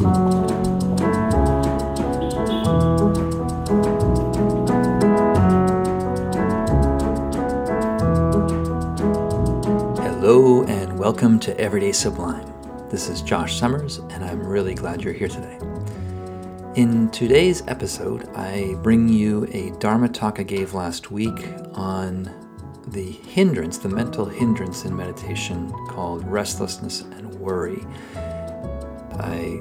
Hello, and welcome to Everyday Sublime. This is Josh Summers, and I'm really glad you're here today. In today's episode, I bring you a Dharma talk I gave last week on the hindrance, the mental hindrance in meditation called restlessness and worry. I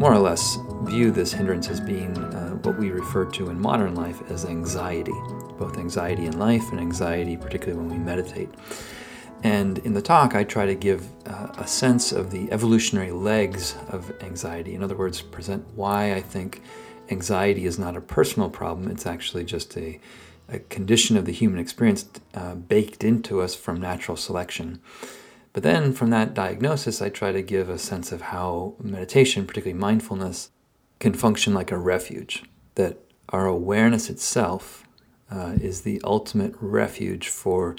more or less view this hindrance as being uh, what we refer to in modern life as anxiety, both anxiety in life and anxiety, particularly when we meditate. And in the talk, I try to give uh, a sense of the evolutionary legs of anxiety. In other words, present why I think anxiety is not a personal problem, it's actually just a a condition of the human experience uh, baked into us from natural selection. But then from that diagnosis, I try to give a sense of how meditation, particularly mindfulness, can function like a refuge, that our awareness itself uh, is the ultimate refuge for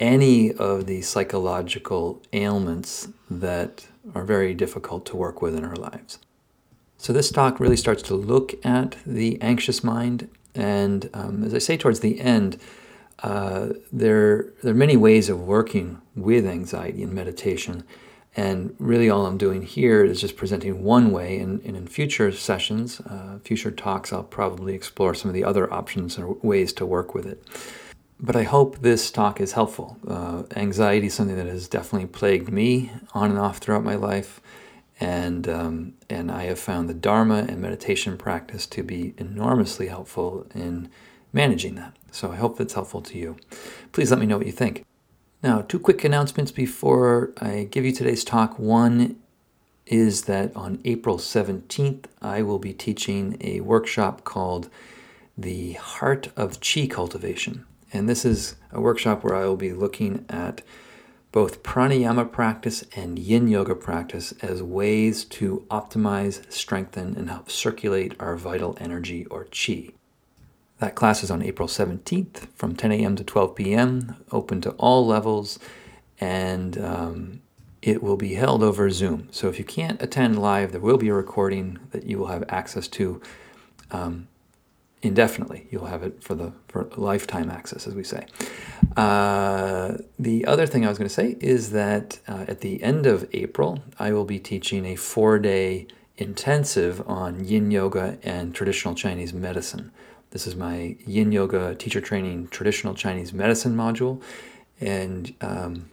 any of the psychological ailments that are very difficult to work with in our lives. So, this talk really starts to look at the anxious mind and um, as I say towards the end, uh, there, there are many ways of working with anxiety and meditation. And really, all I'm doing here is just presenting one way. And, and in future sessions, uh, future talks, I'll probably explore some of the other options or ways to work with it. But I hope this talk is helpful. Uh, anxiety is something that has definitely plagued me on and off throughout my life and um, and I have found the Dharma and meditation practice to be enormously helpful in managing that. So I hope that's helpful to you. Please let me know what you think. Now, two quick announcements before I give you today's talk. One is that on April 17th, I will be teaching a workshop called The Heart of Chi Cultivation. And this is a workshop where I will be looking at both pranayama practice and yin yoga practice as ways to optimize, strengthen, and help circulate our vital energy or chi. That class is on April 17th from 10 a.m. to 12 p.m., open to all levels, and um, it will be held over Zoom. So if you can't attend live, there will be a recording that you will have access to. Um, indefinitely. You'll have it for the for lifetime access, as we say. Uh, the other thing I was going to say is that uh, at the end of April, I will be teaching a four-day intensive on Yin Yoga and traditional Chinese medicine. This is my Yin Yoga teacher training traditional Chinese medicine module, and um,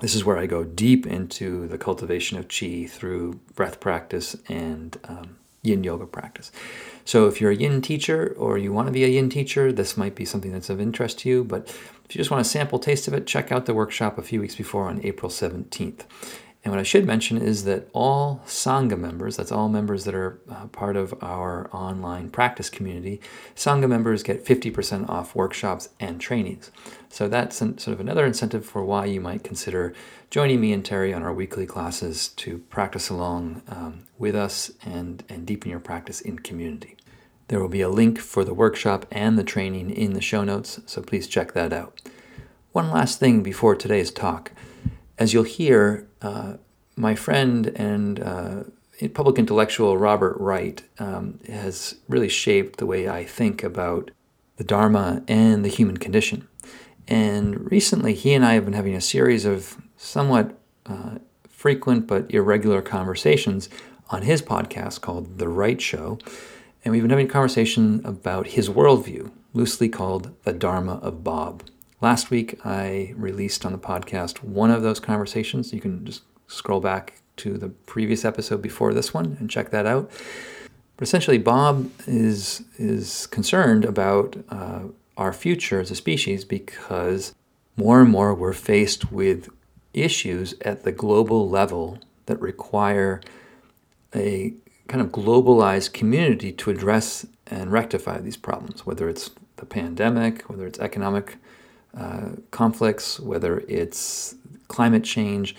this is where I go deep into the cultivation of qi through breath practice and um, yin yoga practice. So if you're a yin teacher or you want to be a yin teacher, this might be something that's of interest to you. But if you just want a sample taste of it, check out the workshop a few weeks before on April 17th. And what I should mention is that all Sangha members, that's all members that are uh, part of our online practice community, Sangha members get 50% off workshops and trainings. So that's sort of another incentive for why you might consider joining me and Terry on our weekly classes to practice along um, with us and, and deepen your practice in community. There will be a link for the workshop and the training in the show notes, so please check that out. One last thing before today's talk. As you'll hear, uh, my friend and uh, public intellectual Robert Wright um, has really shaped the way I think about the Dharma and the human condition. And recently, he and I have been having a series of somewhat uh, frequent but irregular conversations on his podcast called The Wright Show. And we've been having a conversation about his worldview, loosely called the Dharma of Bob. Last week, I released on the podcast one of those conversations. You can just scroll back to the previous episode before this one and check that out. But essentially, Bob is is concerned about uh, our future as a species because more and more we're faced with issues at the global level that require a kind of globalized community to address and rectify these problems, whether it's the pandemic, whether it's economic uh, conflicts, whether it's climate change,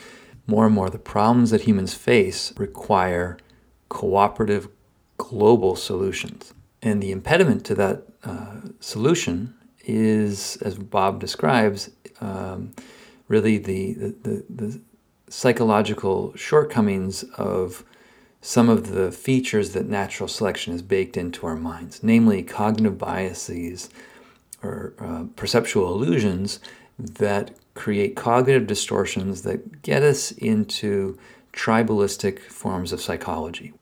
more and more the problems that humans face require cooperative global solutions. And the impediment to that uh, solution is, as Bob describes, um, really the, the, the, the, psychological shortcomings of some of the features that natural selection has baked into our minds, namely cognitive biases or uh, perceptual illusions that create cognitive distortions that get us into tribalistic forms of psychology,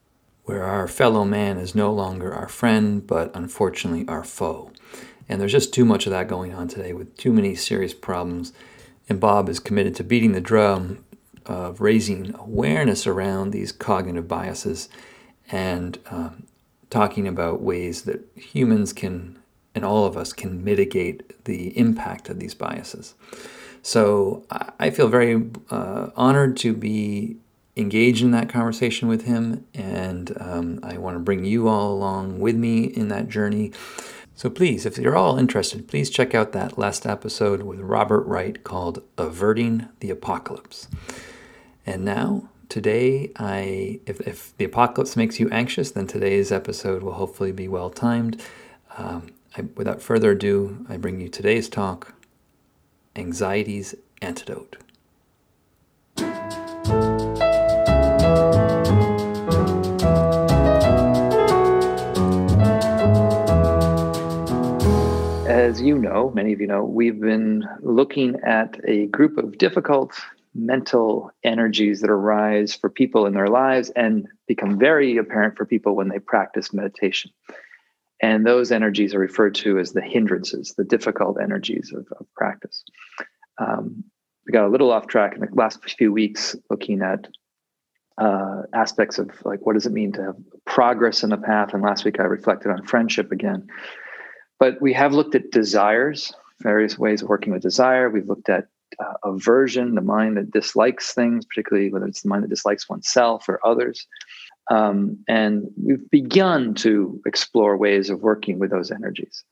where our fellow man is no longer our friend, but unfortunately our foe. And there's just too much of that going on today with too many serious problems. And Bob is committed to beating the drum of raising awareness around these cognitive biases and um, talking about ways that humans can, and all of us can mitigate the impact of these biases. So I feel very uh, honored to be engaged in that conversation with him, and um, I want to bring you all along with me in that journey. So please, if you're all interested, please check out that last episode with Robert Wright called Averting the Apocalypse. And now, today, I if, if the apocalypse makes you anxious, then today's episode will hopefully be well timed. Um, I, without further ado, I bring you today's talk Anxiety's Antidote. As you know, many of you know, we've been looking at a group of difficult mental energies that arise for people in their lives and become very apparent for people when they practice meditation. And those energies are referred to as the hindrances, the difficult energies of, of practice. Um, we got a little off track in the last few weeks looking at uh, aspects of like what does it mean to have progress in the path. And last week I reflected on friendship again. But we have looked at desires, various ways of working with desire. We've looked at uh, aversion, the mind that dislikes things, particularly whether it's the mind that dislikes oneself or others. Um, and we've begun to explore ways of working with those energies.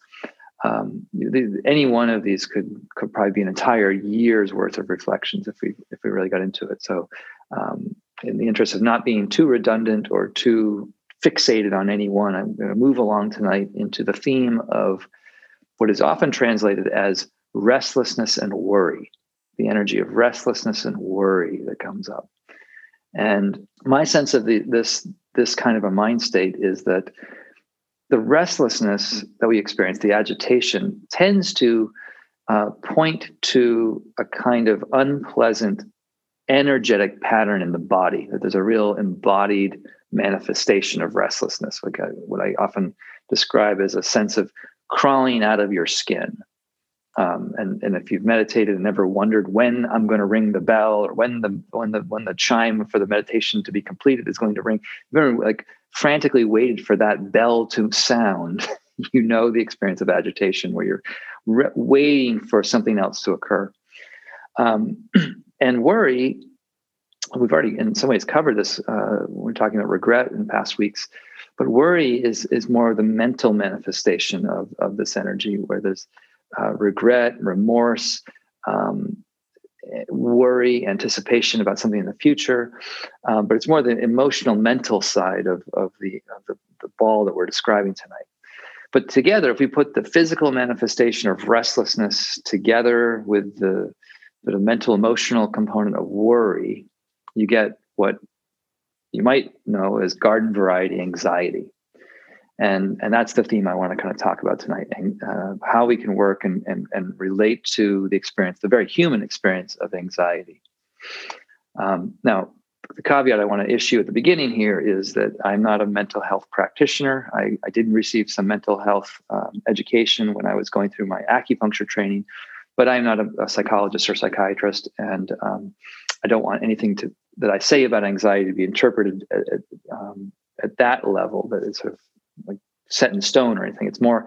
Um, the, any one of these could could probably be an entire year's worth of reflections if we if we really got into it. So, um, in the interest of not being too redundant or too fixated on any one, I'm going to move along tonight into the theme of what is often translated as restlessness and worry the energy of restlessness and worry that comes up. And my sense of the, this this kind of a mind state is that the restlessness that we experience, the agitation, tends to uh, point to a kind of unpleasant energetic pattern in the body. That there's a real embodied manifestation of restlessness, like I, what I often describe as a sense of crawling out of your skin. Um, and and if you've meditated and never wondered when I'm going to ring the bell or when the when the when the chime for the meditation to be completed is going to ring, ever like frantically waited for that bell to sound. you know the experience of agitation where you're re- waiting for something else to occur. Um, and worry, we've already in some ways covered this. Uh, we're talking about regret in past weeks, but worry is is more the mental manifestation of of this energy where there's uh, regret, remorse, um, worry, anticipation about something in the future. Um, but it's more the emotional, mental side of, of, the, of the, the ball that we're describing tonight. But together, if we put the physical manifestation of restlessness together with the, the mental, emotional component of worry, you get what you might know as garden variety anxiety and and that's the theme I want to kind of talk about tonight, and uh, how we can work and, and and relate to the experience, the very human experience of anxiety. Um, now, the caveat I want to issue at the beginning here is that I'm not a mental health practitioner. I, I did receive some mental health um, education when I was going through my acupuncture training, but I'm not a, a psychologist or psychiatrist, and um, I don't want anything to that I say about anxiety to be interpreted at, at, um, at that level. That it's sort of like set in stone or anything. It's more,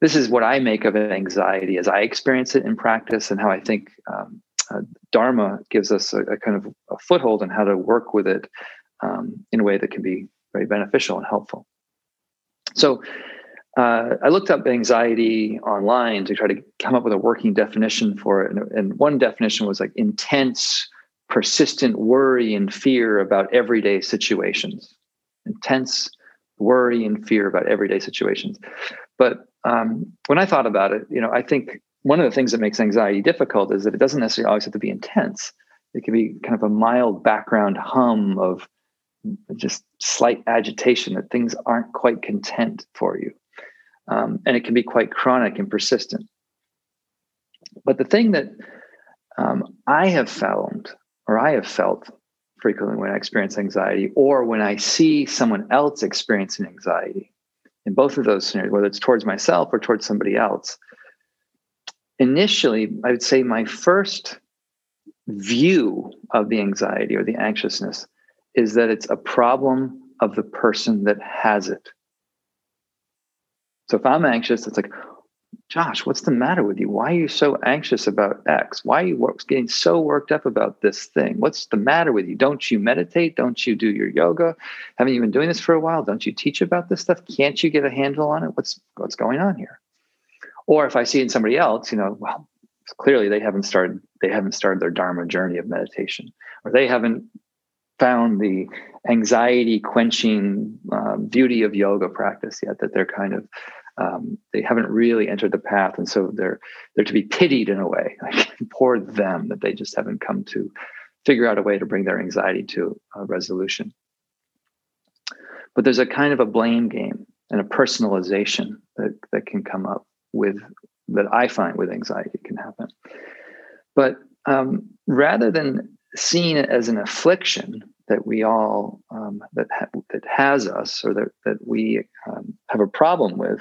this is what I make of anxiety as I experience it in practice and how I think um, uh, Dharma gives us a, a, kind of a foothold in how to work with it um, in a way that can be very beneficial and helpful. So uh, I looked up anxiety online to try to come up with a working definition for it. And, and one definition was like intense, persistent worry and fear about everyday situations. Intense, worry and fear about everyday situations. But um, when I thought about it, you know, I think one of the things that makes anxiety difficult is that it doesn't necessarily always have to be intense. It can be kind of a mild background hum of just slight agitation that things aren't quite content for you. Um, and it can be quite chronic and persistent. But the thing that um, I have found, or I have felt frequently when I experience anxiety, or when I see someone else experiencing anxiety, in both of those scenarios, whether it's towards myself or towards somebody else, initially, I would say my first view of the anxiety or the anxiousness is that it's a problem of the person that has it. So if I'm anxious, it's like, Josh, what's the matter with you? Why are you so anxious about X? Why are you getting so worked up about this thing? What's the matter with you? Don't you meditate? Don't you do your yoga? Haven't you been doing this for a while? Don't you teach about this stuff? Can't you get a handle on it? What's what's going on here? Or if I see in somebody else, you know, well, clearly they haven't started they haven't started their dharma journey of meditation, or they haven't found the anxiety quenching um, beauty of yoga practice yet. That they're kind of um, they haven't really entered the path, and so they're they're to be pitied in a way. Like poor them that they just haven't come to figure out a way to bring their anxiety to a resolution. But there's a kind of a blame game and a personalization that, that can come up with that I find with anxiety can happen. But um, rather than seeing it as an affliction that we all um, that ha- that has us or that that we um, have a problem with,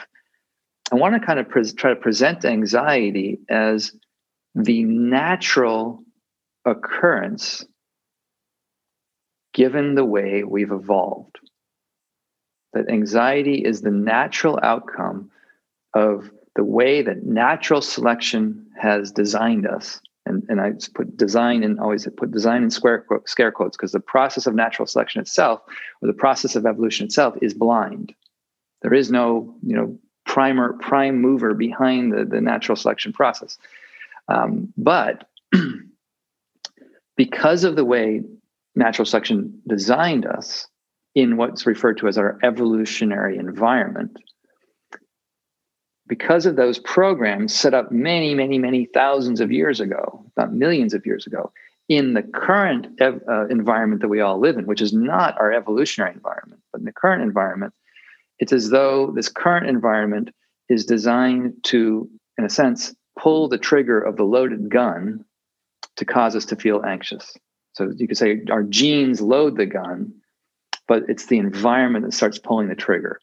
I want to kind of pre- try to present anxiety as the natural occurrence given the way we've evolved. That anxiety is the natural outcome of the way that natural selection has designed us and, and I put design and always put design in square scare quotes because the process of natural selection itself or the process of evolution itself is blind. There is no, you know, primer prime mover behind the, the natural selection process. Um, but because of the way natural selection designed us in what's referred to as our evolutionary environment, because of those programs set up many, many, many thousands of years ago, not millions of years ago, in the current ev- uh, environment that we all live in, which is not our evolutionary environment, but in the current environment, it's as though this current environment is designed to, in a sense, pull the trigger of the loaded gun to cause us to feel anxious. So you could say our genes load the gun, but it's the environment that starts pulling the trigger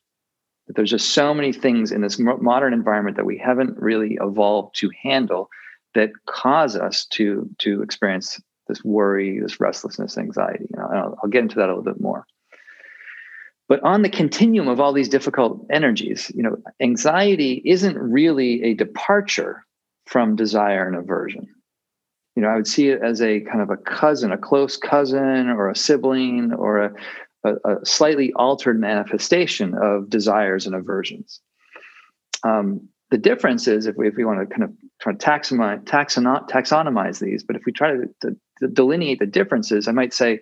that there's just so many things in this modern environment that we haven't really evolved to handle that cause us to to experience this worry, this restlessness, anxiety. Know, I'll, I'll get into that a little bit more. But on the continuum of all these difficult energies, you know, anxiety isn't really a departure from desire and aversion. You know, I would see it as a kind of a cousin, a close cousin, or a sibling, or a, a, a slightly altered manifestation of desires and aversions. Um, the difference is if we, if we want to kind of try to taxonomize, taxonomize these, but if we try to, to, to delineate the differences, I might say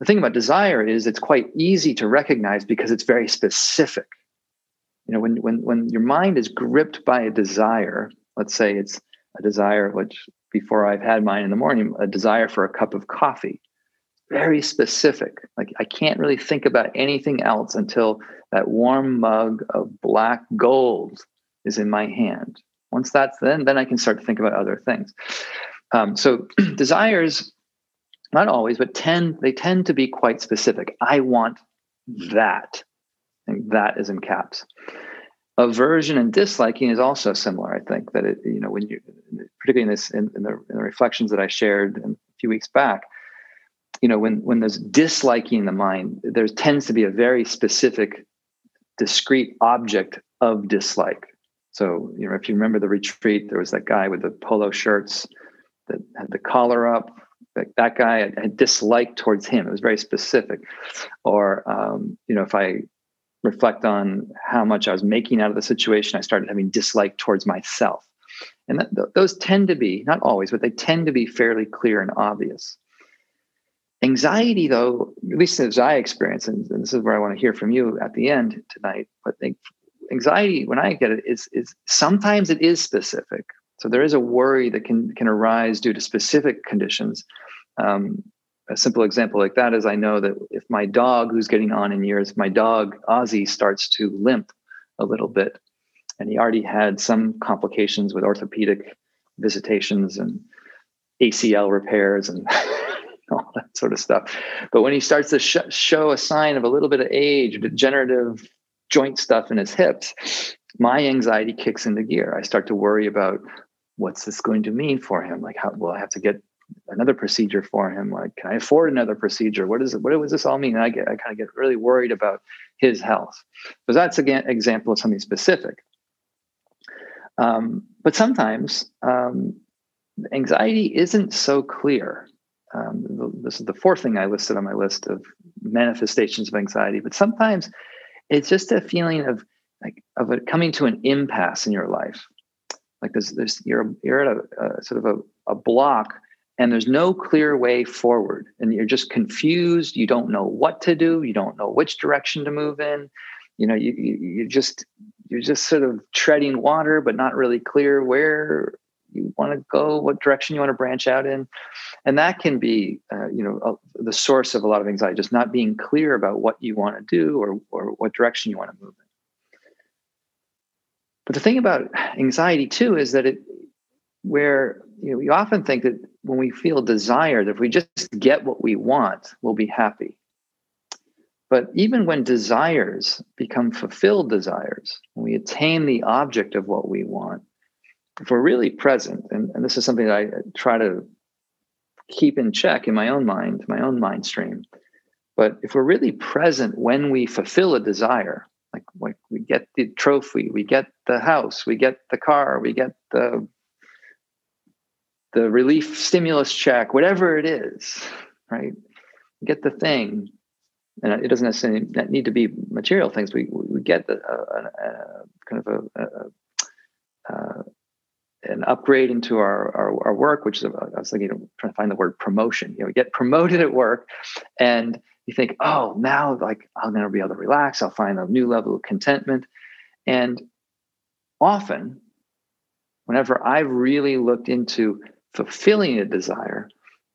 the thing about desire is it's quite easy to recognize because it's very specific. You know, when when when your mind is gripped by a desire, let's say it's a desire which before I've had mine in the morning, a desire for a cup of coffee very specific. Like I can't really think about anything else until that warm mug of black gold is in my hand. Once that's then, then I can start to think about other things. Um, so desires, not always, but tend they tend to be quite specific. I want that, and that is in caps. Aversion and disliking is also similar. I think that it, you know, when you, particularly in this, in, in, the, in the reflections that I shared a few weeks back, you know when when there's disliking in the mind there tends to be a very specific discrete object of dislike so you know if you remember the retreat there was that guy with the polo shirts that had the collar up that, that guy had, dislike towards him. It was very specific. Or um, you know if i reflect on how much i was making out of the situation i started having dislike towards myself. And that, th- those tend to be not always but they tend to be fairly clear and obvious. Anxiety, though, at least as I experience, and, and this is where I want to hear from you at the end tonight, but anxiety, when I get it, is, is sometimes it is specific. So there is a worry that can can arise due to specific conditions. Um, a simple example like that is I know that if my dog, who's getting on in years, my dog Ozzy starts to limp a little bit, and he already had some complications with orthopedic visitations and ACL repairs and all that sort of stuff. But when he starts to sh- show a sign of a little bit of age, degenerative joint stuff in his hips, my anxiety kicks into gear. I start to worry about what's this going to mean for him? Like, how will I have to get another procedure for him? Like, can I afford another procedure? What is it? What does this all mean? And I get, I kind of get really worried about his health. So that's again an example of something specific. Um, but sometimes um, anxiety isn't so clear. Um, this is the fourth thing I listed on my list of manifestations of anxiety. But sometimes it's just a feeling of like of coming to an impasse in your life. Like there's there's you're you're at a, a sort of a, a block and there's no clear way forward and you're just confused. You don't know what to do. You don't know which direction to move in. You know you you, you just you're just sort of treading water but not really clear where you want to go what direction you want to branch out in. And that can be uh, you know the source of a lot of anxiety just not being clear about what you want to do or or what direction you want to move but the thing about anxiety too is that it where you know we often think that when we feel desired, if we just get what we want, we'll be happy. But even when desires become fulfilled desires, when we attain the object of what we want, if we're really present, and, and this is something that I try to keep in check in my own mind, my own mind stream. But if we're really present when we fulfill a desire, like, we get the trophy, we get the house, we get the car, we get the the relief stimulus check, whatever it is, right? Get the thing, and it doesn't necessarily need to be material things. We we get the uh, kind of a, a, uh, an upgrade into our, our, our work, which is I was thinking trying to find the word promotion. You know, we get promoted at work, and you think, oh, now like I'm going to be able to relax. I'll find a new level of contentment, and often, whenever I've really looked into fulfilling a desire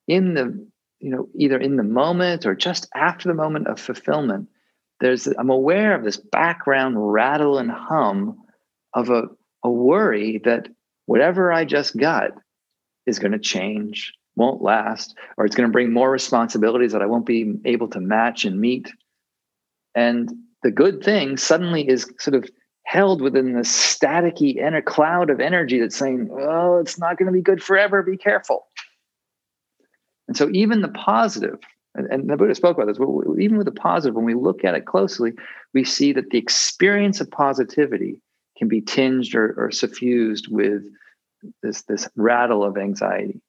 in the you know either in the moment or just after the moment of fulfillment there's i'm aware of this background rattle and hum of a, a worry that whatever i just got is going to change won't last or it's going to bring more responsibilities that i won't be able to match and meet and the good thing suddenly is sort of held within this staticky inner cloud of energy that's saying, oh, it's not going to be good forever. Be careful. And so, even the positive, and, and the Buddha spoke about this, even with the positive, when we look at it closely, we see that the experience of positivity can be tinged or, or suffused with this, this rattle of anxiety.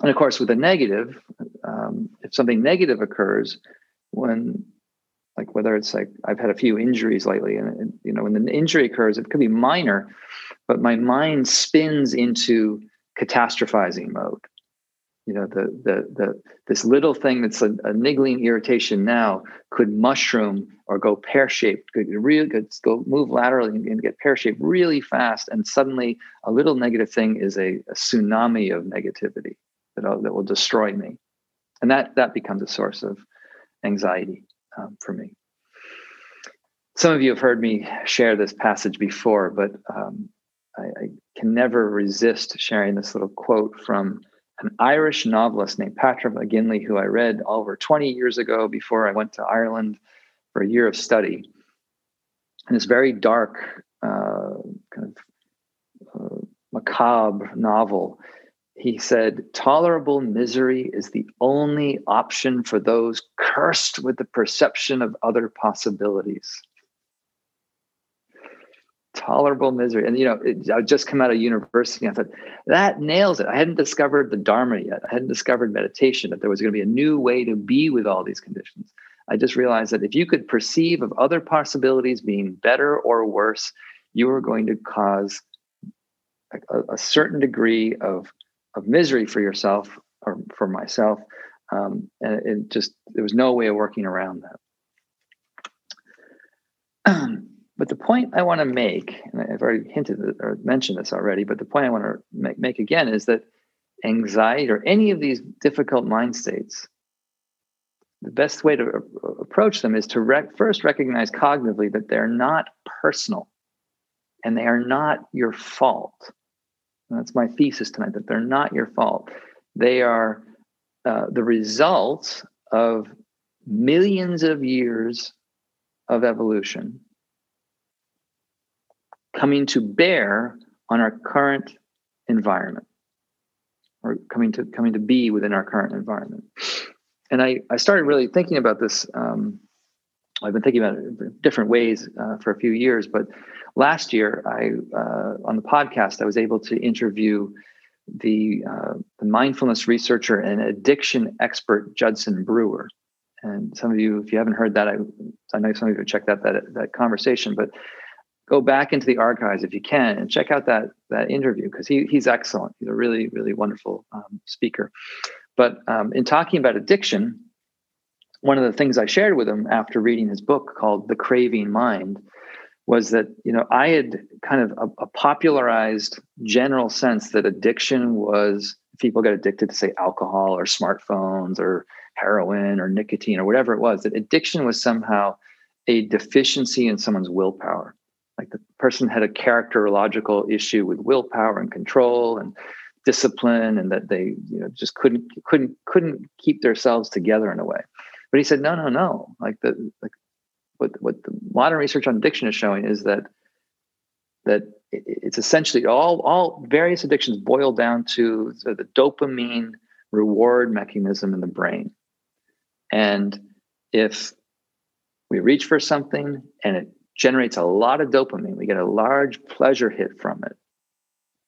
And of course, with a negative, um, if something negative occurs, when like whether it's like I've had a few injuries lately, and, you know when the injury occurs, it could be minor, but my mind spins into catastrophizing mode. You know, the the the this little thing that's a, a niggling irritation now could mushroom or go pear shaped, could really could go move laterally and, and get pear shaped really fast, and suddenly a little negative thing is a, a tsunami of negativity that will that will destroy me, and that that becomes a source of anxiety um, for me. Some of you have heard me share this passage before, but um, I, I, can never resist sharing this little quote from an Irish novelist named Patrick McGinley, who I read over 20 years ago before I went to Ireland for a year of study. And this very dark, uh, kind of uh, macabre novel he said, tolerable misery is the only option for those cursed with the perception of other possibilities. Tolerable misery. And, you know, it, I just come out of university. and I thought, that nails it. I hadn't discovered the Dharma yet. I hadn't discovered meditation, that there was going to be a new way to be with all these conditions. I just realized that if you could perceive of other possibilities being better or worse, you are going to cause a, a certain degree of of misery for yourself or for myself. Um, and it just there was no way of working around that. but the point I want to make, and I've already hinted or mentioned this already, but the point I want to make, make again is that anxiety or any of these difficult mind states, the best way to approach them is to rec- first recognize cognitively that they're not personal and they are not your fault. That's my thesis tonight that they're not your fault. They are uh, the results of millions of years of evolution coming to bear on our current environment or coming to coming to be within our current environment and i i started really thinking about this um, i've been thinking about it different ways uh, for a few years but last year i uh, on the podcast i was able to interview the, uh, the mindfulness researcher and addiction expert judson brewer and some of you if you haven't heard that i, I know some of you have checked out that, that conversation but go back into the archives if you can and check out that that interview because he he's excellent. He's a really really wonderful um, speaker. But um, in talking about addiction, one of the things I shared with him after reading his book called The Craving Mind was that you know I had kind of a, a popularized general sense that addiction was people get addicted to say alcohol or smartphones or heroin or nicotine or whatever it was that addiction was somehow a deficiency in someone's willpower. Like the person had a characterological issue with willpower and control and discipline and that they you know just couldn't couldn't couldn't keep themselves together in a way. But he said no no no. Like the like what what the modern research on addiction is showing is that that it's essentially all all various addictions boil down to the dopamine reward mechanism in the brain and if we reach for something and it generates a lot of dopamine. We get a large pleasure hit from it.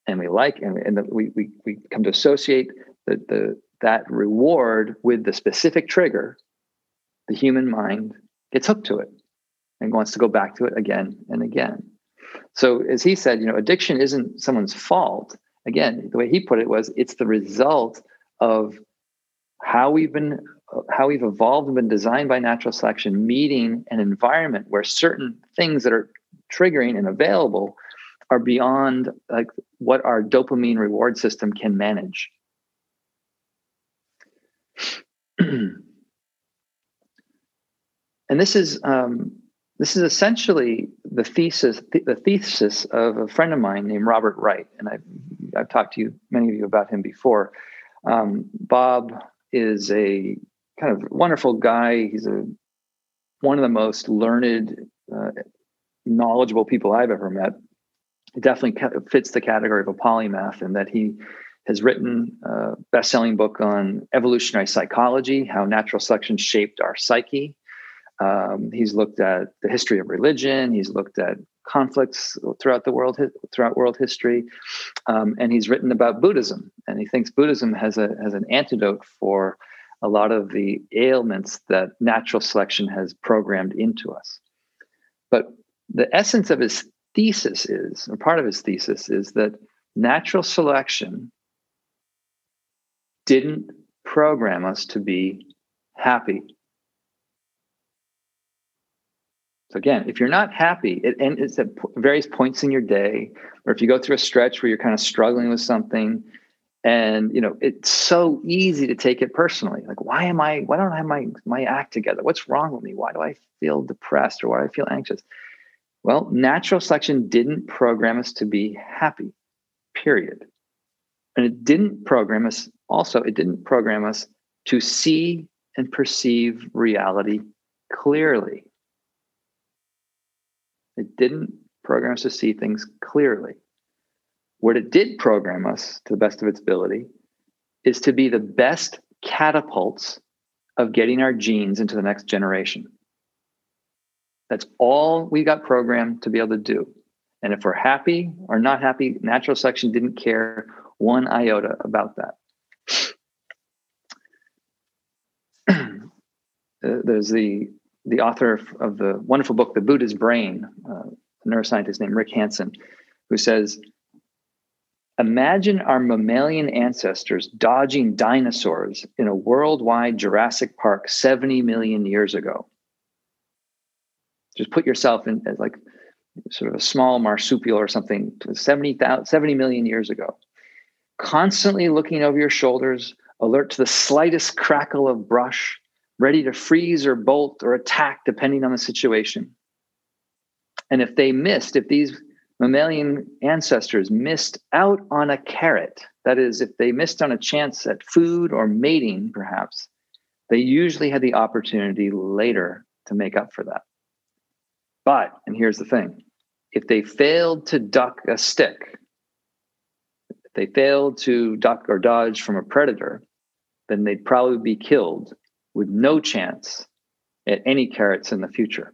And we like, and, and the, we, we, we come to associate the, the, that reward with the specific trigger. The human mind gets hooked to it and wants to go back to it again and again. So, as he said, you know, addiction isn't someone's fault. Again, the way he put it was it's the result of how we've been how we've evolved and been designed by natural selection, meeting an environment where certain things that are triggering and available are beyond like what our dopamine reward system can manage. and this is um, this is essentially the thesis the thesis of a friend of mine named Robert Wright, and I've I've talked to you many of you about him before. Um, Bob is a kind of wonderful guy. He's a one of the most learned, uh, knowledgeable people I've ever met. He definitely fits the category of a polymath in that he has written a best-selling book on evolutionary psychology, how natural selection shaped our psyche. Um, he's looked at the history of religion. He's looked at conflicts throughout the world throughout world history, um, and he's written about Buddhism. And he thinks Buddhism has a has an antidote for a lot of the ailments that natural selection has programmed into us. But the essence of his thesis is, or part of his thesis is that natural selection didn't program us to be happy. So again, if you're not happy, it, and it's at various points in your day, or if you go through a stretch where you're kind of struggling with something, and you know it's so easy to take it personally. Like why am i why don't i have my my act together? What's wrong with me? Why do i feel depressed or why do i feel anxious? Well natural selection didn't program us to be happy period. And it didn't program us also it didn't program us to see and perceive reality clearly it didn't program us to see things clearly what it did program us to the best of its ability is to be the best catapults of getting our genes into the next generation. That's all we got programmed to be able to do. And if we're happy or not happy, natural selection didn't care one iota about that. There's the the author of the wonderful book, The Buddha's Brain, uh, a neuroscientist named Rick Hanson, who says Imagine our mammalian ancestors dodging dinosaurs in a worldwide Jurassic Park 70 million years ago. Just put yourself in as like sort of a small marsupial or something 70, 70 million years ago. constantly looking over your shoulders, alert to the slightest crackle of brush, ready to freeze or bolt or attack depending on the situation. And if they missed, if these mammalian ancestors missed out on a carrot, that is, if they missed on a chance at food or mating, perhaps, they usually had the opportunity later to make up for that. But, and here's the thing if they failed to duck a stick, if they failed to duck or dodge from a predator, then they'd probably be killed with no chance at any carrots in the future.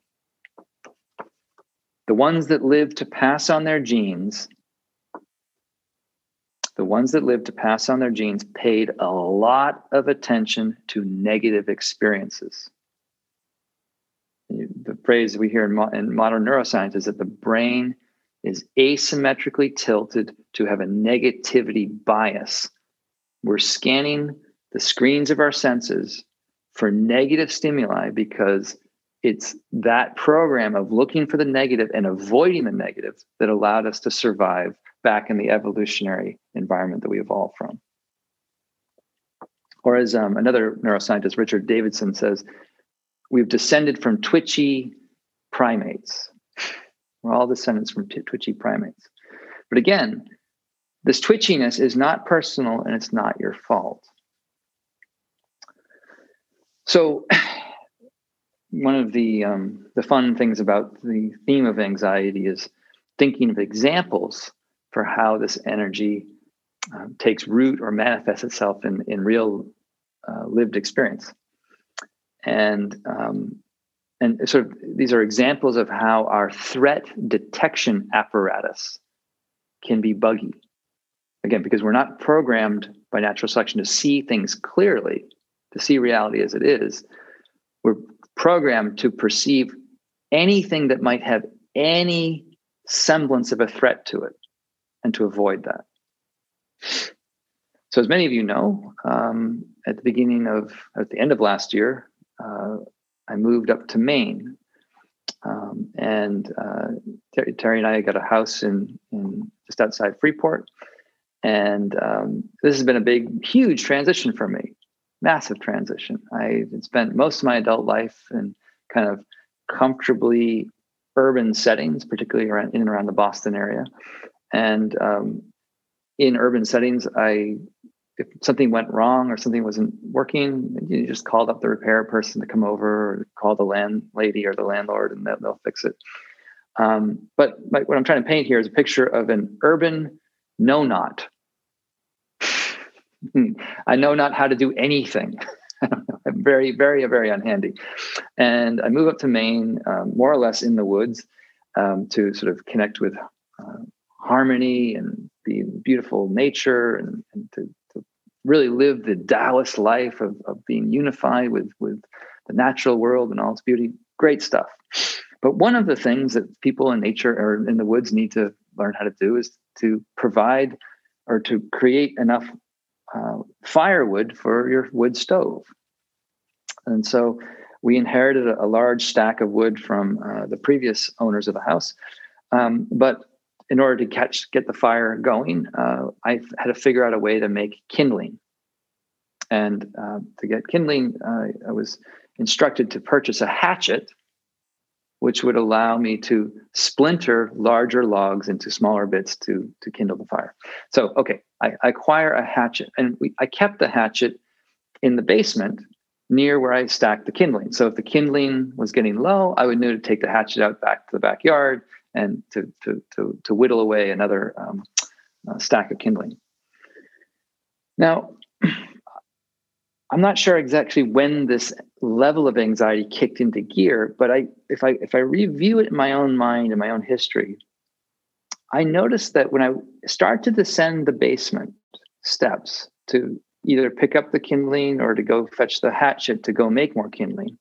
The ones that live to pass on their genes, the ones that live to pass on their genes paid a lot of attention to negative experiences. The phrase we hear in, mo- in modern neuroscience is that the brain is asymmetrically tilted to have a negativity bias. We're scanning the screens of our senses for negative stimuli because it's that program of looking for the negative and avoiding the negative that allowed us to survive back in the evolutionary environment that we evolved from. Or as um, another neuroscientist, Richard Davidson, says, we've descended from twitchy primates. We're all descendants from t- twitchy primates. But again, this twitchiness is not personal and it's not your fault. So, one of the um, the fun things about the theme of anxiety is thinking of examples for how this energy um, takes root or manifests itself in in real uh, lived experience, and um, and sort of these are examples of how our threat detection apparatus can be buggy. Again, because we're not programmed by natural selection to see things clearly, to see reality as it is, we're programmed to perceive anything that might have any semblance of a threat to it and to avoid that. So, as many of you know, um, at the beginning of, at the end of last year, uh, I moved up to Maine. Um, and uh, Terry, Terry, and I got a house in, in just outside Freeport. And um, this has been a big, huge transition for me massive transition. I spent most of my adult life in kind of comfortably urban settings, particularly around in and around the Boston area. And um, in urban settings, I if something went wrong or something wasn't working, you just called up the repair person to come over, or call the landlady or the landlord, and they'll, fix it. Um, but what I'm trying to paint here is a picture of an urban no not I know not how to do anything. I'm very, very, very unhandy. And I move up to Maine, um, more or less in the woods, um, to sort of connect with uh, harmony and the beautiful nature and, and to, to, really live the Taoist life of, of being unified with, with the natural world and all its beauty. Great stuff. But one of the things that people in nature or in the woods need to learn how to do is to provide or to create enough uh, firewood for your wood stove. And so we inherited a, a large stack of wood from uh, the previous owners of the house. Um, but in order to catch get the fire going, uh, I had to figure out a way to make kindling. And uh, to get kindling, uh, I was instructed to purchase a hatchet which would allow me to splinter larger logs into smaller bits to, to kindle the fire. So, okay, I, acquire a hatchet, and we, I kept the hatchet in the basement near where I stacked the kindling. So, if the kindling was getting low, I would know to take the hatchet out back to the backyard and to, to, to, to whittle away another um, uh, stack of kindling. Now, I'm not sure exactly when this level of anxiety kicked into gear, but I if I if I review it in my own mind and my own history, I noticed that when I start to descend the basement steps to either pick up the kindling or to go fetch the hatchet to go make more kindling,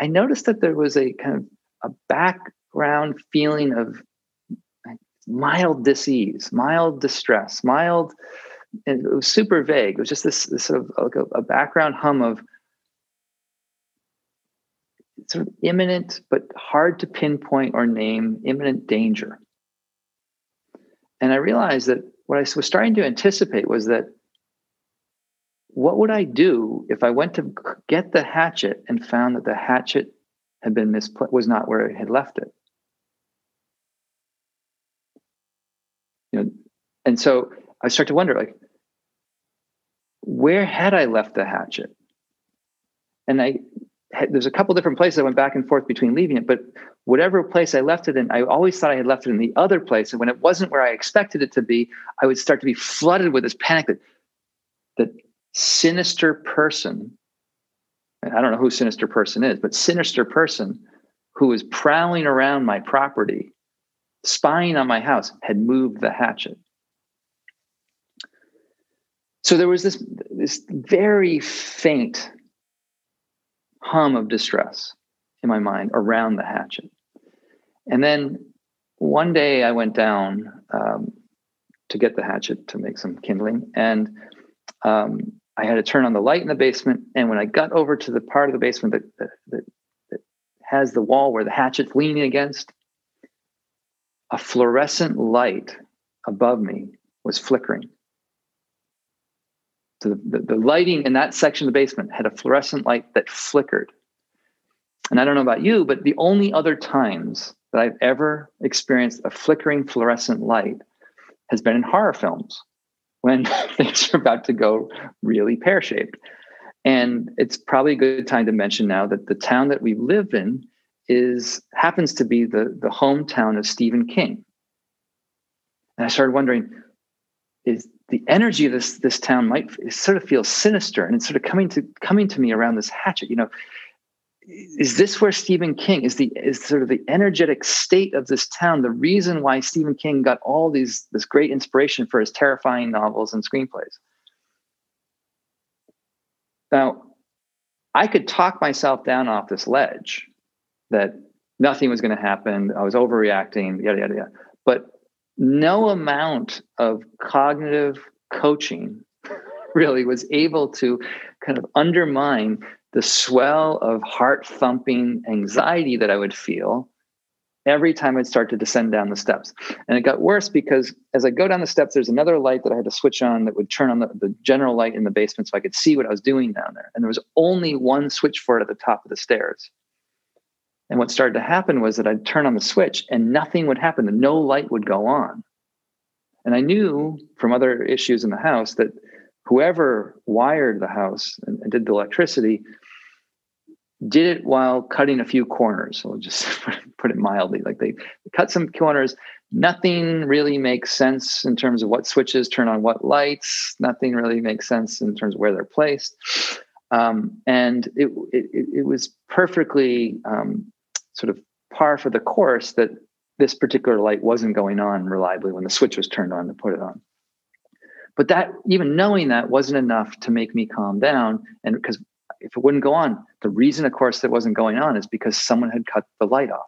I noticed that there was a kind of a background feeling of mild disease, mild distress, mild and it was super vague. It was just this, this sort of like a, a background hum of sort of imminent but hard to pinpoint or name imminent danger. And I realized that what I was starting to anticipate was that what would I do if I went to get the hatchet and found that the hatchet had been misplaced, was not where I had left it? You know, and so I start to wonder, like, where had I left the hatchet? And I there's a couple different places I went back and forth between leaving it, but whatever place I left it in, I always thought I had left it in the other place. And when it wasn't where I expected it to be, I would start to be flooded with this panic that that sinister person, I don't know who sinister person is, but sinister person who is prowling around my property, spying on my house, had moved the hatchet. So there was this, this very faint hum of distress in my mind around the hatchet. And then one day I went down um, to get the hatchet to make some kindling, and um, I had to turn on the light in the basement. And when I got over to the part of the basement that, that, that has the wall where the hatchet's leaning against, a fluorescent light above me was flickering. So the, the, the, lighting in that section of the basement had a fluorescent light that flickered. And I don't know about you, but the only other times that I've ever experienced a flickering fluorescent light has been in horror films when things are about to go really pear shaped. And it's probably a good time to mention now that the town that we live in is happens to be the, the hometown of Stephen King. And I started wondering, is the energy of this this town might sort of feel sinister and it's sort of coming to coming to me around this hatchet, you know, is this where Stephen King is the is sort of the energetic state of this town the reason why Stephen King got all these this great inspiration for his terrifying novels and screenplays? Now, I could talk myself down off this ledge that nothing was going to happen. I was overreacting, yada yada yada. But no amount of cognitive coaching really was able to kind of undermine the swell of heart thumping anxiety that I would feel every time I'd start to descend down the steps. And it got worse because as I go down the steps, there's another light that I had to switch on that would turn on the, the general light in the basement so I could see what I was doing down there. And there was only one switch for it at the top of the stairs. And what started to happen was that I'd turn on the switch and nothing would happen, and no light would go on. And I knew from other issues in the house that whoever wired the house and, and did the electricity did it while cutting a few corners. So we'll just put it mildly. Like they cut some corners. Nothing really makes sense in terms of what switches turn on what lights. Nothing really makes sense in terms of where they're placed. Um, and it, it, it, was perfectly um, sort of par for the course that this particular light wasn't going on reliably when the switch was turned on to put it on. But that, even knowing that, wasn't enough to make me calm down. And because if it wouldn't go on, the reason, of course, that wasn't going on is because someone had cut the light off.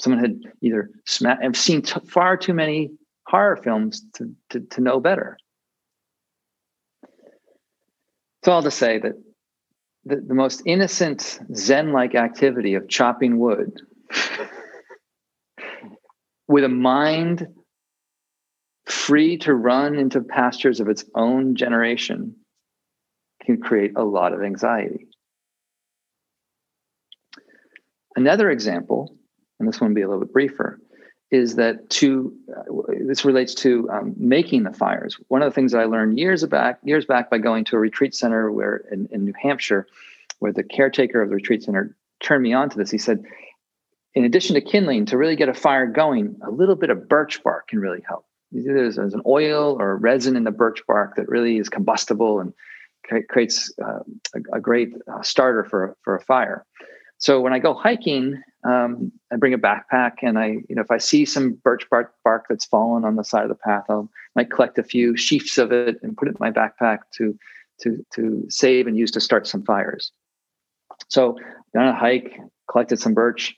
Someone had either smashed. I've seen t- far too many horror films to, to, to know better. It's all to say that the, the most innocent Zen like activity of chopping wood with a mind free to run into pastures of its own generation can create a lot of anxiety. Another example, and this one will be a little bit briefer, is that to uh, this relates to um, making the fires. One of the things that I learned years back, years back, by going to a retreat center where in, in New Hampshire, where the caretaker of the retreat center turned me on to this. He said, in addition to kindling, to really get a fire going, a little bit of birch bark can really help. There's, there's an oil or a resin in the birch bark that really is combustible and creates uh, a, a, great uh, starter for for a fire. So when I go hiking, um, I bring a backpack, and I, you know, if I see some birch bark, bark that's fallen on the side of the path, I might collect a few sheafs of it and put it in my backpack to to to save and use to start some fires. So on a hike, collected some birch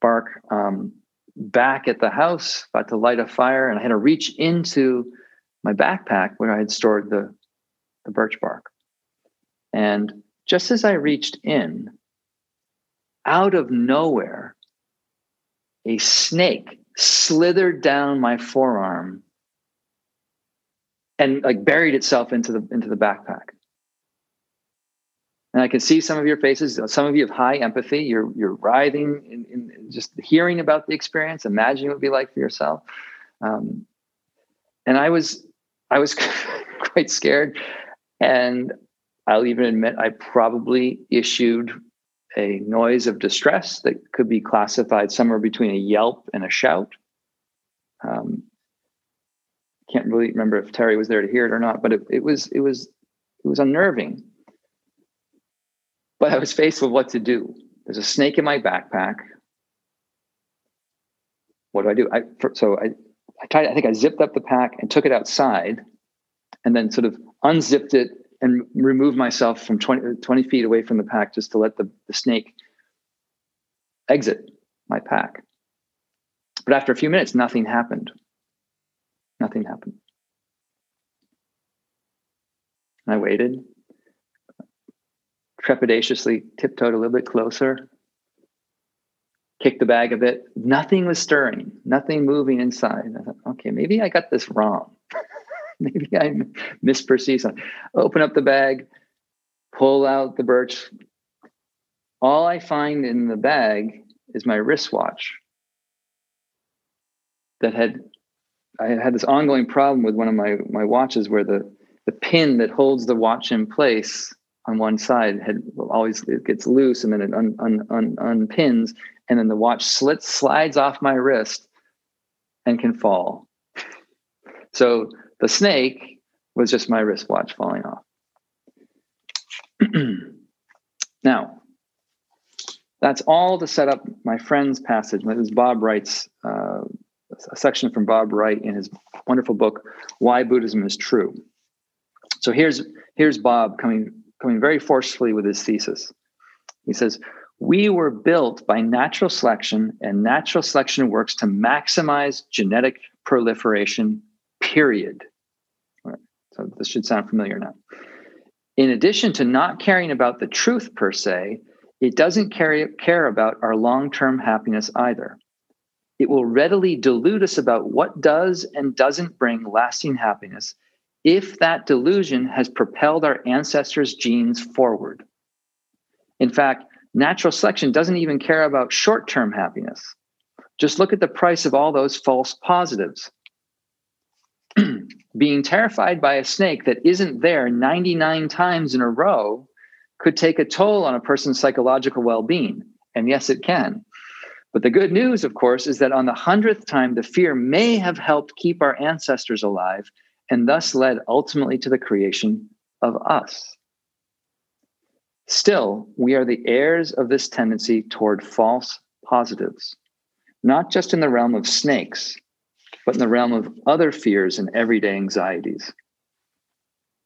bark. Um, back at the house, about to light a fire, and I had to reach into my backpack where I had stored the the birch bark. And just as I reached in, out of nowhere, a snake slithered down my forearm and like buried itself into the into the backpack. And I can see some of your faces. Some of you have high empathy. You're you're writhing in, in just hearing about the experience, imagining what it would be like for yourself. Um, and I was I was quite scared, and I'll even admit I probably issued a noise of distress that could be classified somewhere between a yelp and a shout. Um, can't really remember if Terry was there to hear it or not, but it, it was it was it was unnerving. But I was faced with what to do. There's a snake in my backpack. What do I do? I so I I tried. I think I zipped up the pack and took it outside, and then sort of unzipped it and remove myself from 20, 20 feet away from the pack just to let the, the snake exit my pack. But after a few minutes, nothing happened. Nothing happened. I waited, trepidatiously tiptoed a little bit closer, kicked the bag a bit. Nothing was stirring, nothing moving inside. I thought, okay, maybe I got this wrong. maybe I misperceived something. Open up the bag, pull out the birch. All I find in the bag is my wristwatch that had I had this ongoing problem with one of my my watches where the the pin that holds the watch in place on one side had always it gets loose and then it un, un, un, unpins and then the watch slits slides off my wrist and can fall so the snake was just my wristwatch falling off now that's all to set up my friend's passage this is bob wright's uh, a section from Bob Wright in his wonderful book, Why Buddhism is True. So here's, here's Bob coming, coming very forcefully with his thesis. He says, We were built by natural selection, and natural selection works to maximize genetic proliferation, period. So this should sound familiar now. In addition to not caring about the truth per se, it doesn't care, care about our long term happiness either. It will readily delude us about what does and doesn't bring lasting happiness if that delusion has propelled our ancestors' genes forward. In fact, natural selection doesn't even care about short term happiness. Just look at the price of all those false positives. Being terrified by a snake that isn't there 99 times in a row could take a toll on a person's psychological well being. And yes, it can. But the good news, of course, is that on the hundredth time, the fear may have helped keep our ancestors alive and thus led ultimately to the creation of us. Still, we are the heirs of this tendency toward false positives, not just in the realm of snakes, but in the realm of other fears and everyday anxieties.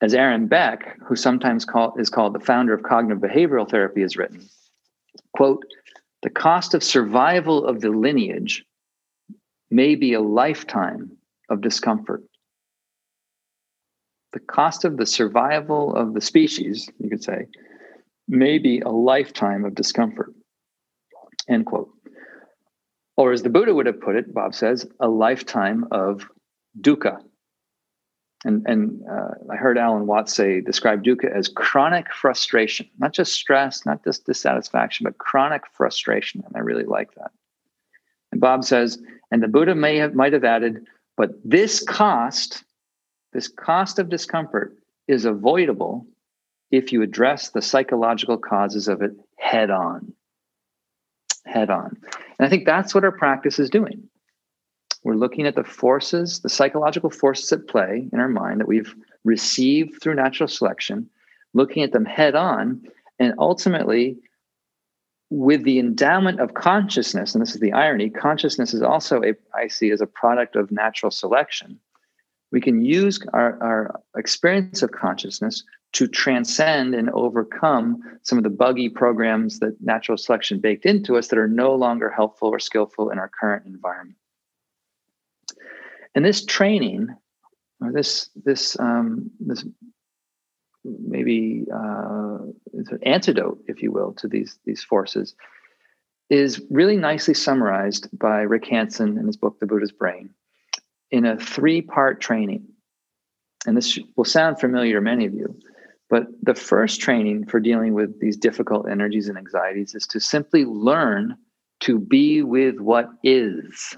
As Aaron Beck, who sometimes call, is called the founder of cognitive behavioral therapy, has written, quote, the cost of survival of the lineage may be a lifetime of discomfort. The cost of the survival of the species, you could say, may be a lifetime of discomfort. End quote. Or as the Buddha would have put it, Bob says, a lifetime of dukkha, and and uh, I heard Alan Watts say describe dukkha as chronic frustration, not just stress, not just dissatisfaction, but chronic frustration. And I really like that. And Bob says, and the Buddha may have might have added, but this cost, this cost of discomfort is avoidable if you address the psychological causes of it head on. Head on. And I think that's what our practice is doing. We're looking at the forces, the psychological forces at play in our mind that we've received through natural selection, looking at them head on, and ultimately, with the endowment of consciousness, and this is the irony, consciousness is also a I see as a product of natural selection. We can use our, our experience of consciousness to transcend and overcome some of the buggy programs that natural selection baked into us that are no longer helpful or skillful in our current environment. And this training, or this this um, this maybe uh, an antidote, if you will, to these these forces, is really nicely summarized by Rick Hanson in his book, The Buddha's Brain, in a three part training. and this will sound familiar to many of you, but the first training for dealing with these difficult energies and anxieties is to simply learn to be with what is.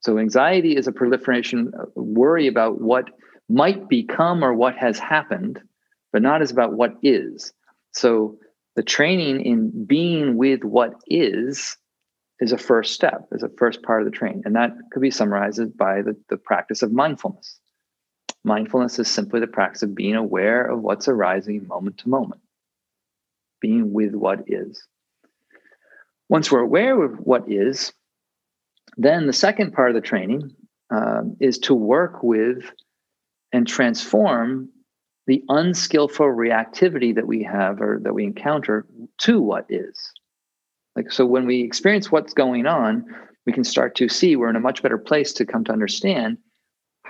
So, anxiety is a proliferation, of worry about what might become or what has happened, but not as about what is. So, the training in being with what is is a first step, is a first part of the training. And that could be summarized by the, the practice of mindfulness. Mindfulness is simply the practice of being aware of what's arising moment to moment, being with what is. Once we're aware of what is, then the second part of the training um, is to work with and transform the unskillful reactivity that we have or that we encounter to what is. Like so when we experience what's going on, we can start to see we're in a much better place to come to understand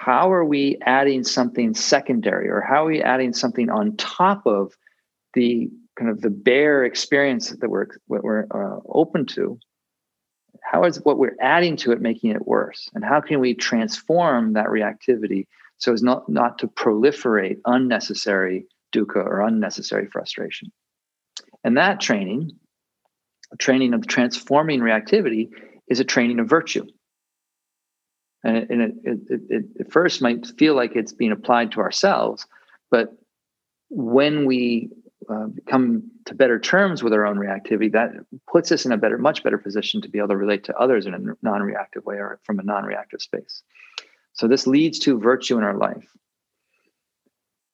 how are we adding something secondary or how are we adding something on top of the kind of the bare experience that we're what we're uh, open to? How is what we're adding to it making it worse? And how can we transform that reactivity so as not not to proliferate unnecessary dukkha or unnecessary frustration? And that training training of transforming reactivity is a training of virtue and it, and it, it, it, at first might feel like it's being applied to ourselves but when we uh, come to better terms with our own reactivity that puts us in a better much better position to be able to relate to others in a non-reactive way or from a non-reactive space. So this leads to virtue in our life.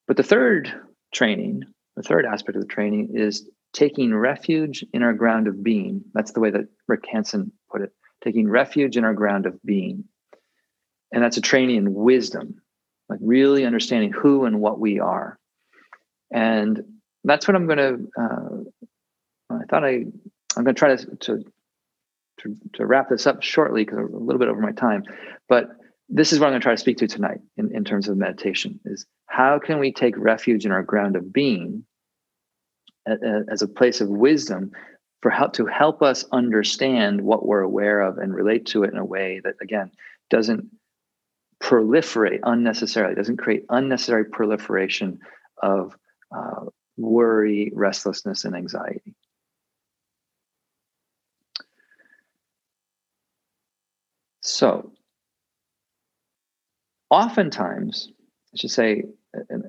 But the third training the third aspect of the training is taking refuge in our ground of being. That's the way that rick hanson put it taking refuge in our ground of being and that's a training in wisdom like really understanding who and what we are. And that's what i'm going to uh, i thought i i'm going to try to, to to wrap this up shortly because i'm a little bit over my time. But this is what i'm going to try to speak to tonight in, in terms of meditation is how can we take refuge in our ground of being as a place of wisdom for help to help us understand what we're aware of and relate to it in a way that again doesn't proliferate unnecessarily, doesn't create unnecessary proliferation of uh, worry, restlessness, and anxiety. So, oftentimes, I should say, and,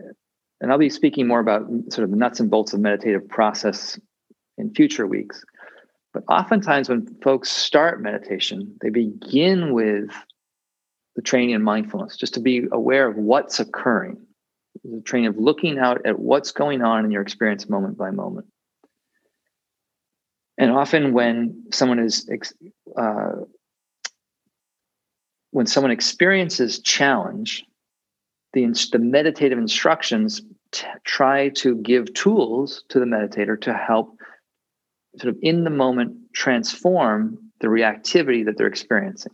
and I'll be speaking more about sort of the nuts and bolts of meditative process in future weeks. But oftentimes, when folks start meditation, they begin with the training in mindfulness, just to be aware of what's occurring. The training of looking out at what's going on in your experience moment by moment. And often, when someone is uh, when someone experiences challenge, the, the meditative instructions t- try to give tools to the meditator to help sort of in the moment transform the reactivity that they're experiencing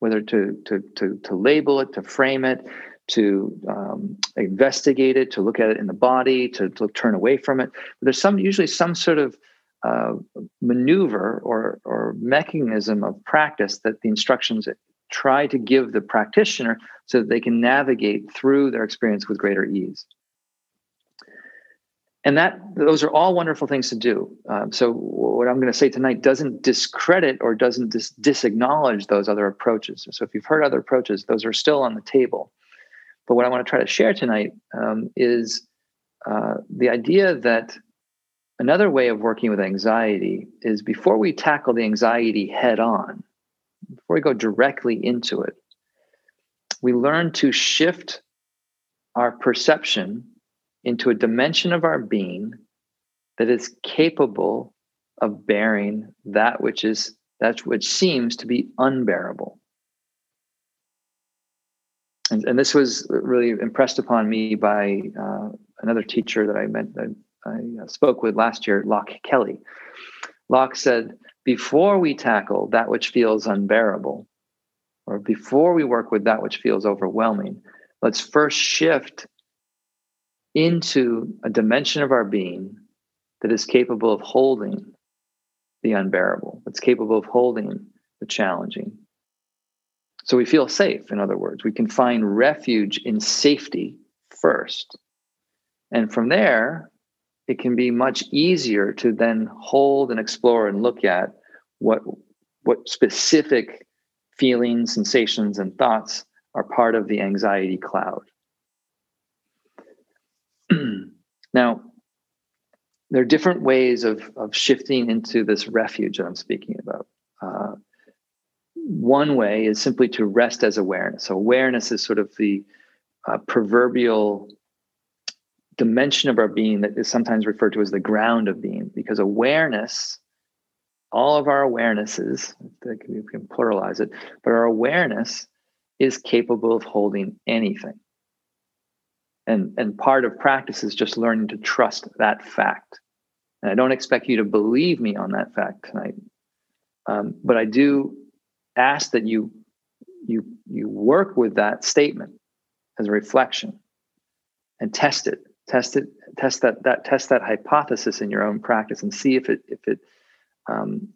whether to to to to label it, to frame it, to um, investigate it, to look at it in the body, to, to turn away from it. There's some usually some sort of uh, maneuver or or mechanism of practice that the instructions try to give the practitioner so that they can navigate through their experience with greater ease and that those are all wonderful things to do. Um, so what i'm going to say tonight doesn't discredit or doesn't dis- disacknowledge those other approaches. So if you've heard other approaches those are still on the table. But what i want to try to share tonight um, is uh, the idea that another way of working with anxiety is before we tackle the anxiety head on before we go directly into it we learn to shift our perception into a dimension of our being that is capable of bearing that which is that which seems to be unbearable. And, and this was really impressed upon me by uh, another teacher that I met that I uh, spoke with last year, Loch Kelly. Locke said, before we tackle that which feels unbearable, or before we work with that which feels overwhelming, let's first shift into a dimension of our being that is capable of holding the unbearable, that's capable of holding the challenging. So we feel safe, in other words. We can find refuge in safety first. And from there, it can be much easier to then hold and explore and look at what, what specific feelings, sensations, and thoughts are part of the anxiety cloud. now, there are different ways of, of shifting into this refuge that I'm speaking about. Uh, one way is simply to rest as awareness. So, awareness is sort of the uh, proverbial dimension of our being that is sometimes referred to as the ground of being, because awareness, all of our awarenesses, we can pluralize it, but our awareness is capable of holding anything. And, and part of practice is just learning to trust that fact. And I don't expect you to believe me on that fact tonight. Um, but I do ask that you you you work with that statement as a reflection and test it test it test that that test that hypothesis in your own practice and see if it if it um,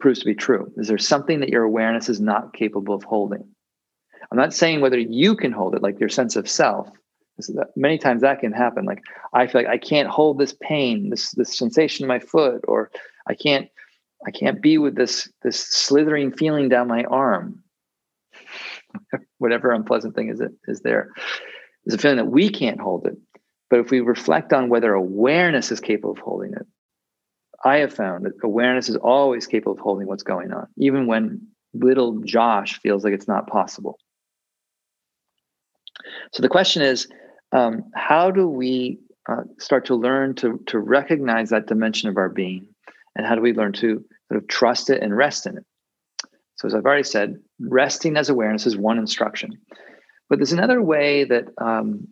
proves to be true is there something that your awareness is not capable of holding i'm not saying whether you can hold it like your sense of self many times that can happen. Like i feel like i can't hold this pain this this sensation in my foot or i can't i can't be with this this slithering feeling down my arm. Whatever unpleasant thing is it is there. There's a feeling that we can't hold it. But if we reflect on whether awareness is capable of holding it i have found that awareness is always capable of holding what's going on even when little josh feels like it's not possible. So the question is um, how do we uh, start to learn to, to recognize that dimension of our being? And how do we learn to sort of trust it and rest in it? So, as I've already said, resting as awareness is one instruction. But there's another way that, um,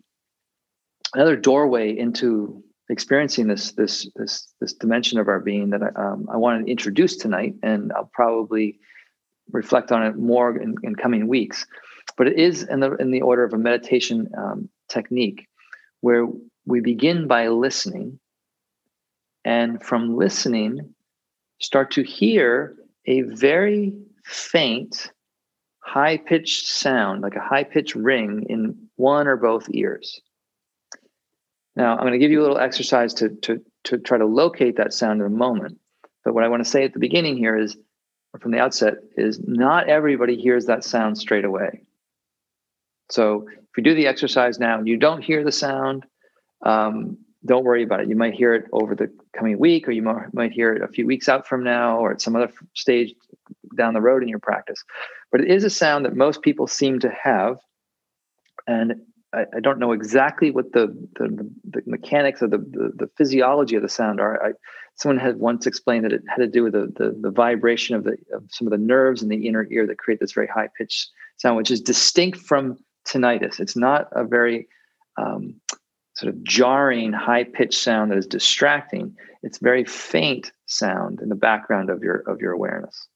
another doorway into experiencing this this this this dimension of our being that I, um, I want to introduce tonight, and I'll probably reflect on it more in, in coming weeks. But it is in the in the order of a meditation um, technique where we begin by listening and from listening start to hear a very faint high pitched sound like a high pitched ring in one or both ears. Now i'm going to give you a little exercise to, to, to try to locate that sound in a moment but what i want to say at the beginning here is or from the outset is not everybody hears that sound straight away. So if you do the exercise now and you don't hear the sound, um, don't worry about it. You might hear it over the coming week, or you might, hear it a few weeks out from now, or at some other stage down the road in your practice. But it is a sound that most people seem to have. And I, I don't know exactly what the, the, the mechanics of the, the, the, physiology of the sound are. I, someone had once explained that it had to do with the, the, the vibration of, the, of some of the nerves in the inner ear that create this very high pitched sound, which is distinct from tinnitus. It's not a very um, sort of jarring, high pitched sound that is distracting. It's very faint sound in the background of your of your awareness.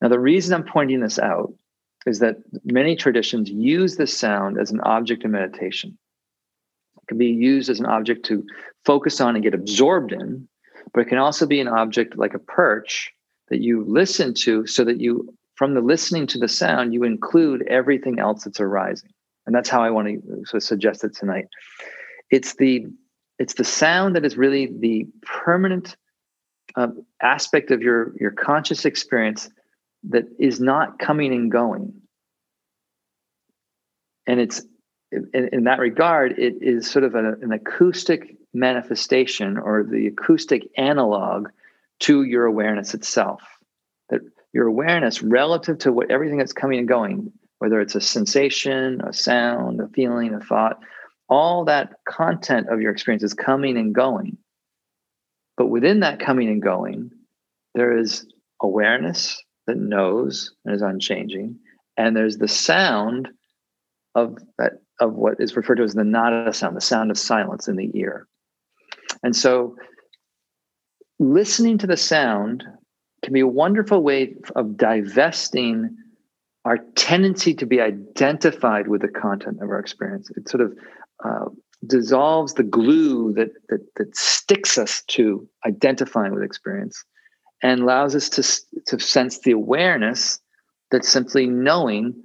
Now, the reason I'm pointing this out is that many traditions use this sound as an object of meditation. It can be used as an object to focus on and get absorbed in, but it can also be an object like a perch that you listen to so that you from the listening to the sound, you include everything else that's arising. And that's how I want to suggest it tonight. It's the it's the sound that is really the permanent uh, aspect of your your conscious experience that is not coming and going. And it's in, in that regard, it is sort of a, an acoustic manifestation or the acoustic analog to your awareness itself your awareness relative to what everything that's coming and going, whether it's a sensation, a sound, a feeling, a thought, all that content of your experience is coming and going. But within that coming and going, there is awareness that knows and is unchanging. And there's the sound of that of what is referred to as the nada sound, the sound of silence in the ear. And so listening to the sound can be a wonderful way of divesting our tendency to be identified with the content of our experience. It sort of uh, dissolves the glue that, that that sticks us to identifying with experience, and allows us to to sense the awareness that simply knowing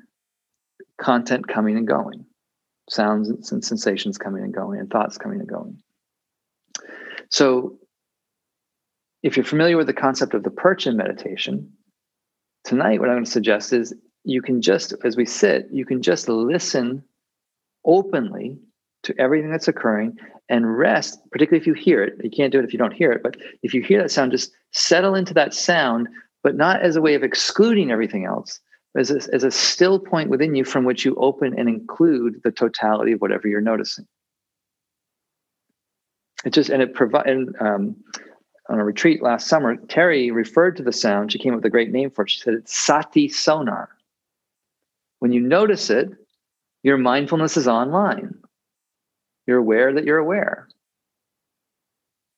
content coming and going, sounds and sensations coming and going, and thoughts coming and going. So, if you're familiar with the concept of the perch in meditation, tonight what I'm going to suggest is you can just, as we sit, you can just listen openly to everything that's occurring and rest, particularly if you hear it. You can't do it if you don't hear it, but if you hear that sound, just settle into that sound, but not as a way of excluding everything else, as a, as a still point within you from which you open and include the totality of whatever you're noticing. It just, and it provides, um, on a retreat last summer, Terry referred to the sound. She came up with a great name for it. She said it's sati sonar. When you notice it, your mindfulness is online. You're aware that you're aware.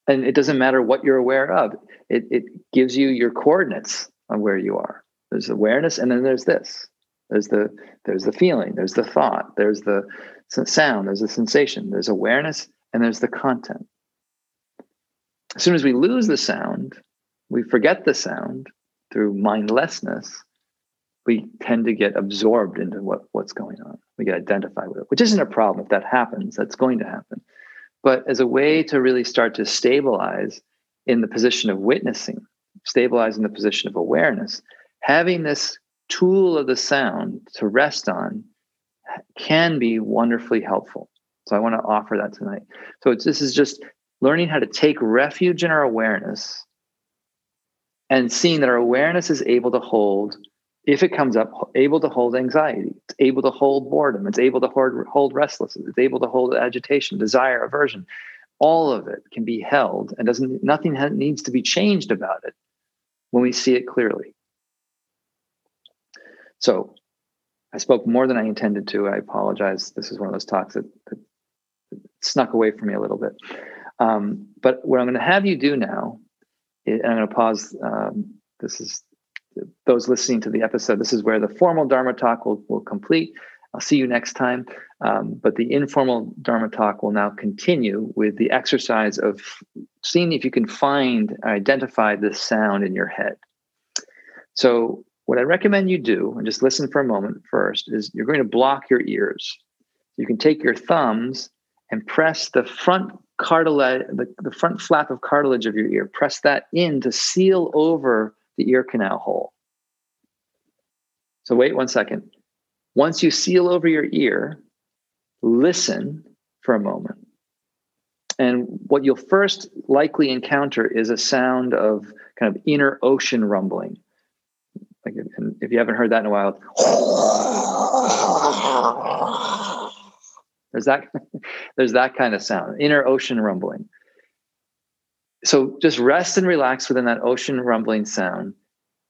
And it doesn't matter what you're aware of, it, it gives you your coordinates on where you are. There's awareness, and then there's this. There's the there's the feeling, there's the thought, there's the sound, there's the sensation, there's awareness, and there's the content. As soon as we lose the sound, we forget the sound through mindlessness, we tend to get absorbed into what, what's going on. We get identified with it, which isn't a problem if that happens. That's going to happen. But as a way to really start to stabilize in the position of witnessing, stabilize in the position of awareness, having this tool of the sound to rest on can be wonderfully helpful. So I want to offer that tonight. So this is just learning how to take refuge in our awareness and seeing that our awareness is able to hold if it comes up, able to hold anxiety, it's able to hold boredom, it's able to hold, hold restlessness, it's able to hold agitation, desire, aversion. All of it can be held, and doesn't nothing needs to be changed about it when we see it clearly. So, I spoke more than I intended to. I apologize. This is one of those talks that, that snuck away from me a little bit. Um, but what I'm going to have you do now, and I'm going to pause. Um, this is those listening to the episode, this is where the formal Dharma talk will, will complete. I'll see you next time. Um, but the informal Dharma talk will now continue with the exercise of seeing if you can find, identify the sound in your head. So, what I recommend you do, and just listen for a moment first, is you're going to block your ears. You can take your thumbs and press the front cartilage, the, the front flap of cartilage of your ear, press that in to seal over the ear canal hole. So wait one second. Once you seal over your ear, listen for a moment. And what you'll first likely encounter is a sound of kind of inner ocean rumbling. Like if you haven't heard that in a while, there's that there's that kind of sound, inner ocean rumbling. So just rest and relax within that ocean rumbling sound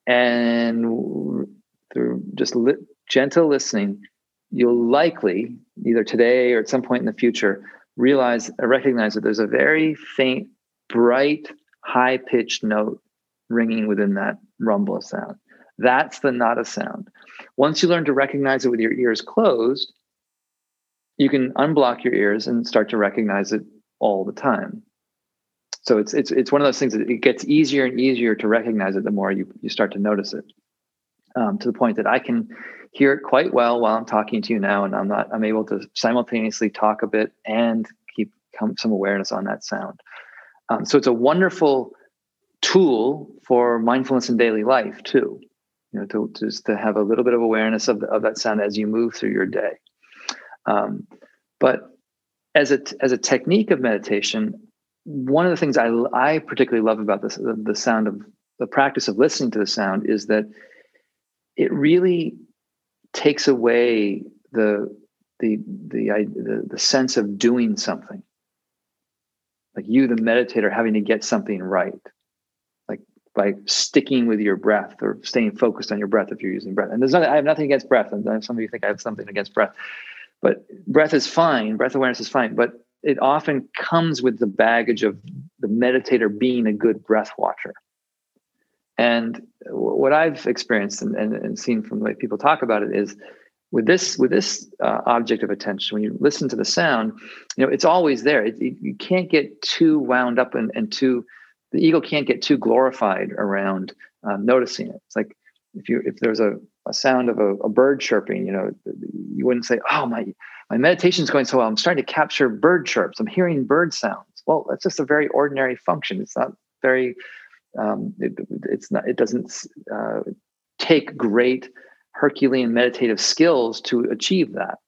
and through just li- gentle listening you'll likely either today or at some point in the future realize recognize that there's a very faint bright high pitched note ringing within that rumble sound. That's the nada sound. Once you learn to recognize it with your ears closed you can unblock your ears and start to recognize it all the time so it's it's it's one of those things that it gets easier and easier to recognize it the more you you start to notice it. Um, to the point that I can hear it quite well while I'm talking to you now, and I'm not I'm able to simultaneously talk a bit and keep some awareness on that sound. Um, so it's a wonderful tool for mindfulness in daily life too. You know, to just to have a little bit of awareness of, the, of that sound as you move through your day. Um, but as a as a technique of meditation, one of the things I, I particularly love about this the, the sound of the practice of listening to the sound is that it really takes away the the the the, the sense of doing something. Like you the meditator having to get something right. Like by sticking with your breath or staying focused on your breath if you're using breath. And there's nothing i have nothing against breath. And some of you think i have something against breath but breath is fine breath awareness is fine but it often comes with the baggage of the meditator being a good breath watcher. And what I've experienced and, and, and seen from the way people talk about it is with this with this uh, object of attention when you listen to the sound you know it's always there it, it, you can't get too wound up and, and too the ego can't get too glorified around um, noticing it it's like if you if there's a a sound of a, a bird chirping, you know, you wouldn't say, "Oh, my my meditation's going so well. I'm starting to capture bird chirps. I'm hearing bird sounds." Well, that's just a very ordinary function. It's not very. Um, it, it's not. It doesn't uh, take great Herculean meditative skills to achieve that.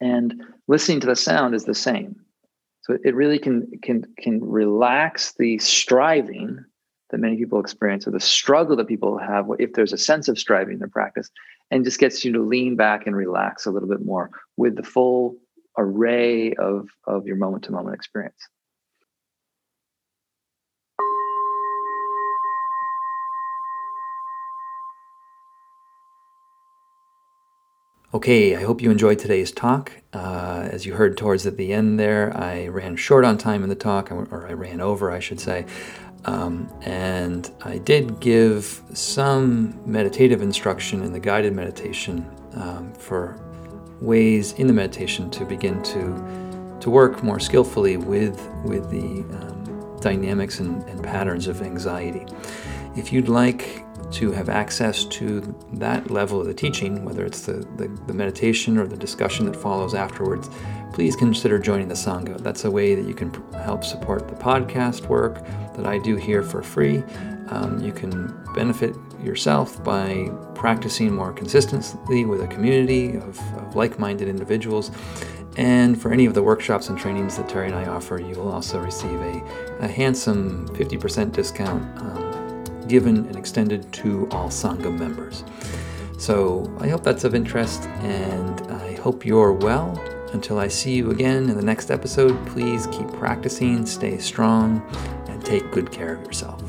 And listening to the sound is the same. So it really can can can relax the striving that many people experience or the struggle that people have if there's a sense of striving in their practice and just gets you to lean back and relax a little bit more with the full array of, of your moment to moment experience. Okay, I hope you enjoyed today's talk. Uh, as you heard towards at the end there, I ran short on time in the talk, or I ran over, I should say. Um, and I did give some meditative instruction in the guided meditation um, for ways in the meditation to begin to to work more skillfully with with the um, dynamics and, and patterns of anxiety. If you'd like to have access to that level of the teaching, whether it's the, the, the, meditation or the discussion that follows afterwards, please consider joining the Sangha. That's a way that you can help support the podcast work that I do here for free. Um, you can benefit yourself by practicing more consistently with a community of, of like minded individuals. And for any of the workshops and trainings that Terry and I offer, you will also receive a, a handsome 50% discount. Um, given and extended to all Sangha members. So I hope that's of interest and I hope you're well. Until I see you again in the next episode, please keep practicing, stay strong, and take good care of yourself.